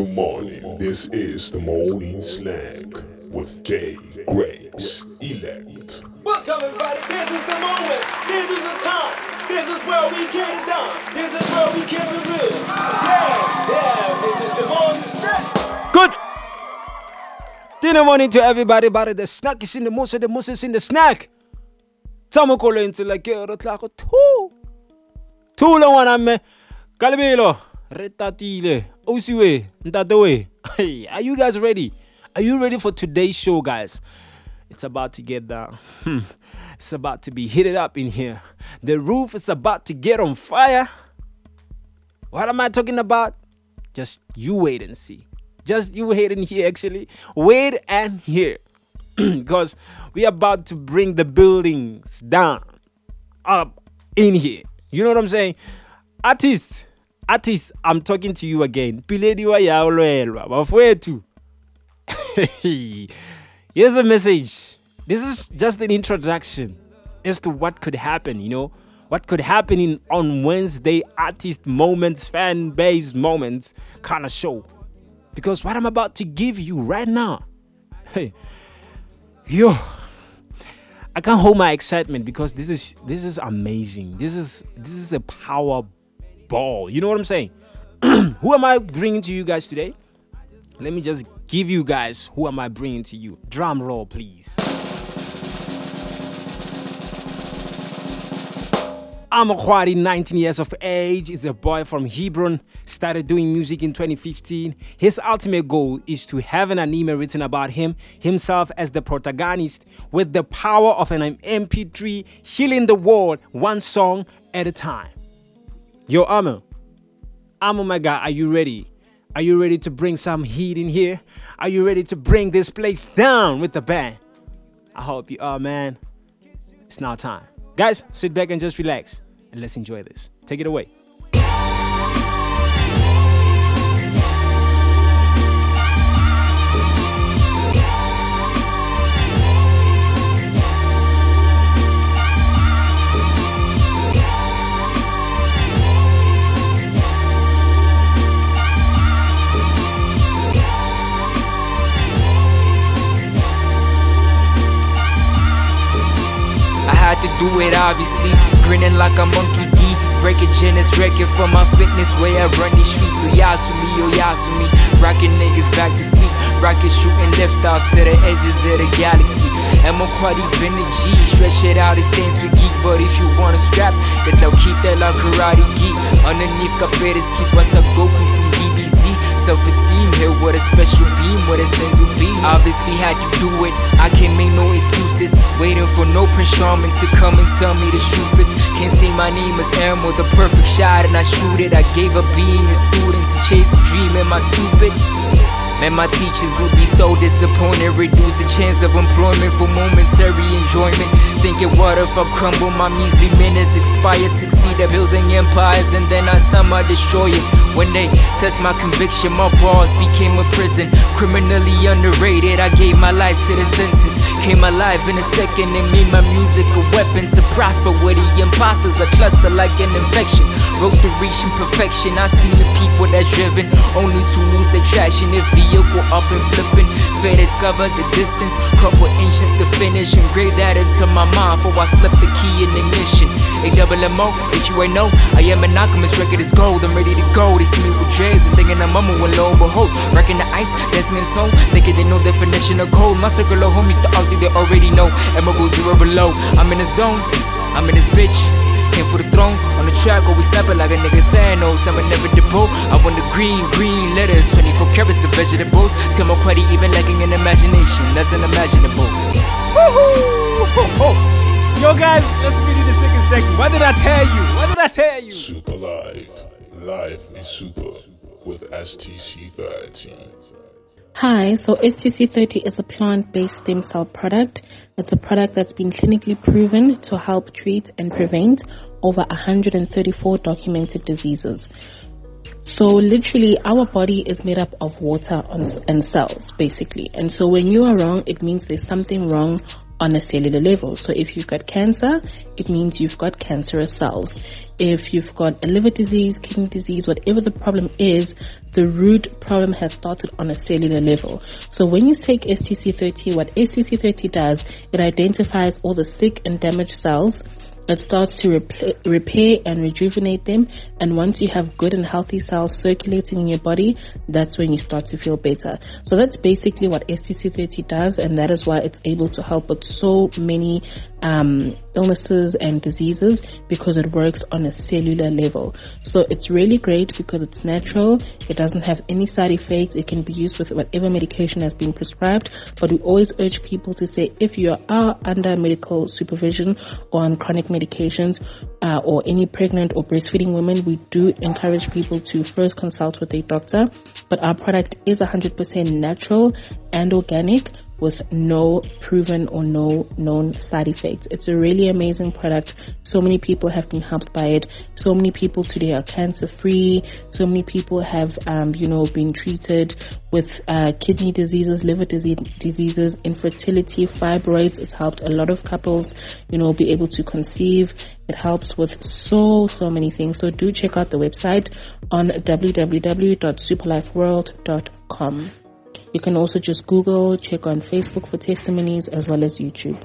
Good morning. This is the morning snack with Jay Grace Elect. Welcome everybody. This is the moment. This is the time. This is where we get it done. This is where we keep it real. Yeah, yeah. This is the morning snack. Good dinner morning to everybody. But the snack is in the moose, the moose is in the snack. Tamo kolo into like yo, tlako two. Two long one amme. Kalibilo. Retatile. Osiwe. Ntatewe. Hey, are you guys ready? Are you ready for today's show, guys? It's about to get down. Hmm. It's about to be heated up in here. The roof is about to get on fire. What am I talking about? Just you wait and see. Just you wait and hear, actually. Wait and hear. Because we are about to bring the buildings down, up in here. You know what I'm saying? Artists, artists, I'm talking to you again. Piledi wa yaolwelwa, bafowethu. Here's a message. This is just an introduction as to what could happen, you know, what could happen in on Wednesday artist moments, fan base moments kind of show. Because what I'm about to give you right now, hey, yo, I can't hold my excitement because this is this is amazing. This is this is a power ball. You know what I'm saying? Who am I bringing to you guys today? Let me just give you guys who am I bringing to you. Drum roll, please. Amakwari, 19 years of age, is a boy from Hebron. Started doing music in 2015. His ultimate goal is to have an anime written about him, himself as the protagonist, with the power of an MP3, healing the world one song at a time. Yo, Amo. Amo, my guy, are you ready? Are you ready to bring some heat in here? Are you ready to bring this place down with the band? I hope you are, man. It's now time. Guys, sit back and just relax and let's enjoy this. Take it away. It obviously, grinning like a monkey D. Break a Guinness record for my fitness, way I run these streets. Yasumi, oh Yasumi, rocking niggas back to sleep. Rocket shooting lift out to the edges of the galaxy. And my been a G, stretch it out, it stands for geek. But if you wanna scrap, get out, keep that like karate geek. Underneath capetas, keep us up Goku from DBZ. Self-esteem here with a special beam, with a sense of being. Obviously had to do it, I can't make no excuses. Waiting for no Prince Charming to come and tell me the truth is. Can't say my name is Elmo, the perfect shot, and I shoot it. I gave up being a student to chase a dream. Am I stupid? Man, my teachers would be so disappointed. Reduce the chance of employment for momentary enjoyment. Thinking, what if I crumble? My measly minutes expire. Succeed at building empires, and then I somehow destroy it. When they test my conviction, my bars became a prison. Criminally underrated, I gave my life to the sentence. Came alive in a second and made my music a weapon to prosper. Where the imposters are cluster like an infection. Road to reaching perfection. I seen the people that's driven only to lose their traction. If vehicle up and flipping, faded cover the distance. Couple inches to finish. Engraved that into my mind before I slip the key in ignition. A double MO, if you ain't know, I am monogamous. Record is gold. I'm ready to go. They see me with dreads and thinking I'm mama when low behold. Wrecking the ice, dancing in the snow. Thinking they know definition of cold. My circle of homies, the ugly they already know. Go zero below. I'm in the zone. I'm in this bitch. Came for the throne on the track, always snapping like a nigga Thanos. I'm a never depot. I want the green, green letters, 24 carats, the vegetables. Till my quality even lacking in imagination. That's unimaginable. Yo, guys, let's read the second segment. What did I tell you? What did I tell you? Superlife. Life is super with STC 30. Hi, so STC30 is a plant based stem cell product. It's a product that's been clinically proven to help treat and prevent over 134 documented diseases. So, literally, our body is made up of water and cells, basically. And so, when you are wrong, it means there's something wrong on a cellular level. So if you've got cancer, it means you've got cancerous cells. If you've got a liver disease, kidney disease, whatever the problem is, the root problem has started on a cellular level. So when you take STC30, what STC30 does, it identifies all the sick and damaged cells it starts to rep- repair and rejuvenate them. And once you have good and healthy cells circulating in your body, that's when you start to feel better. So that's basically what STC30 does, and that is why it's able to help with so many um, illnesses and diseases because it works on a cellular level. So it's really great because it's natural. It doesn't have any side effects. It can be used with whatever medication has been prescribed. But we always urge people to say if you are under medical supervision or on chronic medication medications uh, or any pregnant or breastfeeding women, we do encourage people to first consult with a doctor. But our product is 100% natural and organic with no proven or no known side effects. It's a really amazing product. So many people have been helped by it. So many people today are cancer free. So many people have, um, you know, been treated with uh, kidney diseases, liver disease, diseases, infertility, fibroids. It's helped a lot of couples, you know, be able to conceive. It helps with so, so many things. So do check out the website on www.superlifeworld.com. You can also just Google, check on Facebook for testimonies as well as YouTube.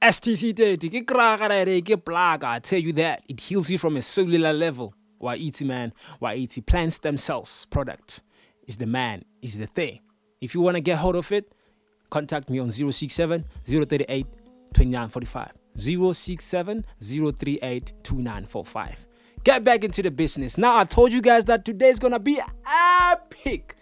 STC30 ke kragarere ke plaga I tell you that. It heals you from a cellular level. Why ET man. Why plant stem cells product is the man is the thing. If you want to get hold of it contact me on 067 038 2945 067 038 2945 get back into the business. Now I told you guys that today's gonna be epic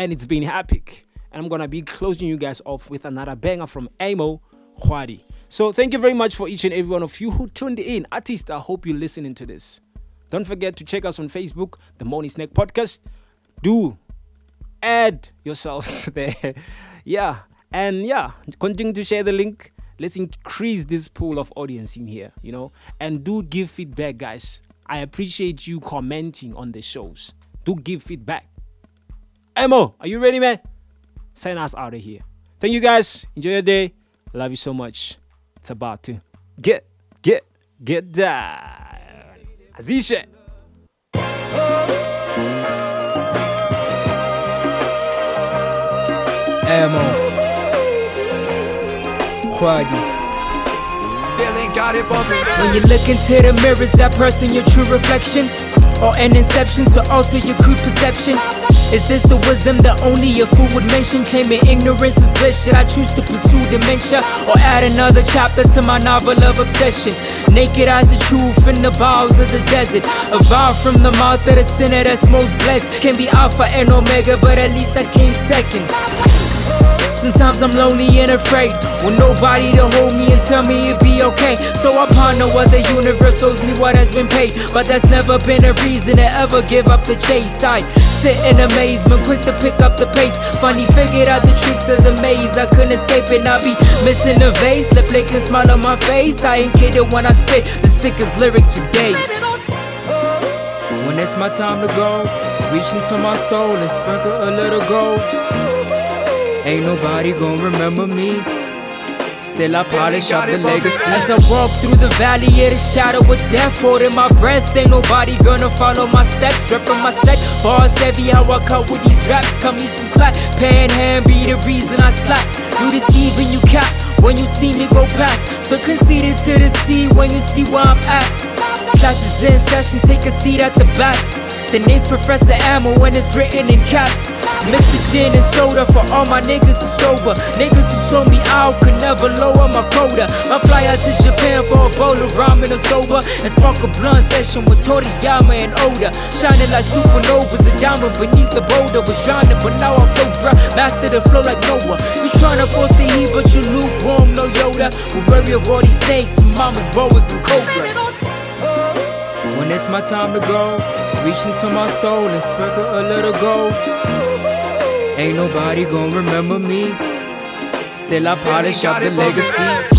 and it's been epic. And I'm gonna be closing you guys off with another banger from Amo Khwadi. So thank you very much for each and every one of you who tuned in. Artist, I hope you're listening to this. Don't forget to check us on Facebook, the Morning Snack Podcast. Do add yourselves there. yeah. And yeah, continue to share the link. Let's increase this pool of audience in here, you know. And do give feedback, guys. I appreciate you commenting on the shows. Do give feedback. Emo, are you ready, man? Sign us out of here. Thank you guys. Enjoy your day. Love you so much. It's about to get, get, get down. Azisha. Amo. Khwadi. When you look into the mirrors, that person your true reflection? Or an inception to alter your crude perception? Is this the wisdom that only a fool would mention? Claiming ignorance is bliss. Should I choose to pursue dementia or add another chapter to my novel of obsession? Naked eyes, the truth in the bowels of the desert. A vow from the mouth of the sinner that's most blessed. Can be Alpha and Omega, but at least I came second. Sometimes I'm lonely and afraid with nobody to hold me and tell me it'd be okay. So I ponder what the universe owes me what has been paid, but that's never been a reason to ever give up the chase. I sit in amazement, quick to pick up the pace. Funny, figured out the tricks of the maze. I couldn't escape it, I be missing the vase. The blinking smile on my face. I ain't kidding when I spit the sickest lyrics for days. When it's my time to go, reach into my soul and sprinkle a little gold. Ain't nobody gonna remember me. Still, I polish up the legacy. As I walk through the valley of the shadow of death, holding my breath, ain't nobody gonna follow my steps. Repping my set, bars heavy, how I cut with these raps. Cut me some slack, panhand be the reason I slack. You deceive and you cap when you see me go past. So conceited to the sea when you see where I'm at. Classes in session, take a seat at the back. The name's Professor Ammo when it's written in caps. Mr. Gin and soda for all my niggas who sober. Niggas who sold me out could never lower my quota. I fly out to Japan for a bowl of ramen or soba. And spark a blunt session with Toriyama and Oda. Shining like supernovas, a diamond beneath the boulder. Was drowning, but now I float bro. Master the flow like Noah. You tryna force the heat, but you lukewarm, no Yoda. We're worry of all these snakes, mama's boas and cobras. When it's my time to go, reach into my soul and sprinkle a little gold. Ain't nobody gonna remember me. Still, I polish up the legacy.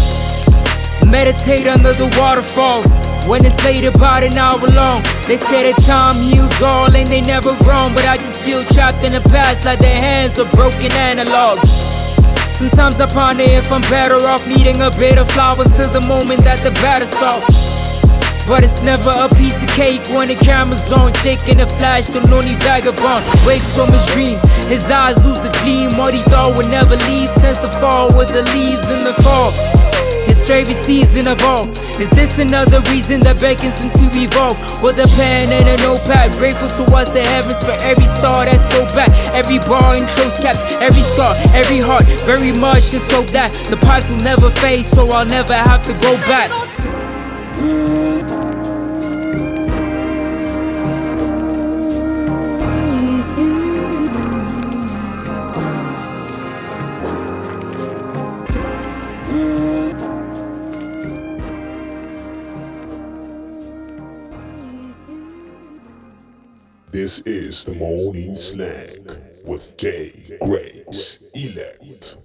Meditate under the waterfalls. When it's late about an hour long, they say that time heals all, and they never wrong. But I just feel trapped in the past, like their hands are broken analogs. Sometimes I ponder if I'm better off needing a bit of flour till the moment that the batter's soft. But it's never a piece of cake when the camera's on. Taking a flash, the lonely vagabond wakes from his dream. His eyes lose the gleam. What he thought would never leave since the fall with the leaves in the fall. His favorite season of all. Is this another reason that beckons him to evolve? With a pen and a notepad, grateful towards the heavens for every star that's pulled back. Every bar in close caps, every scar, every heart, very much, just so that the past will never fade, so I'll never have to go back. This is the morning snack with J Grace Elect.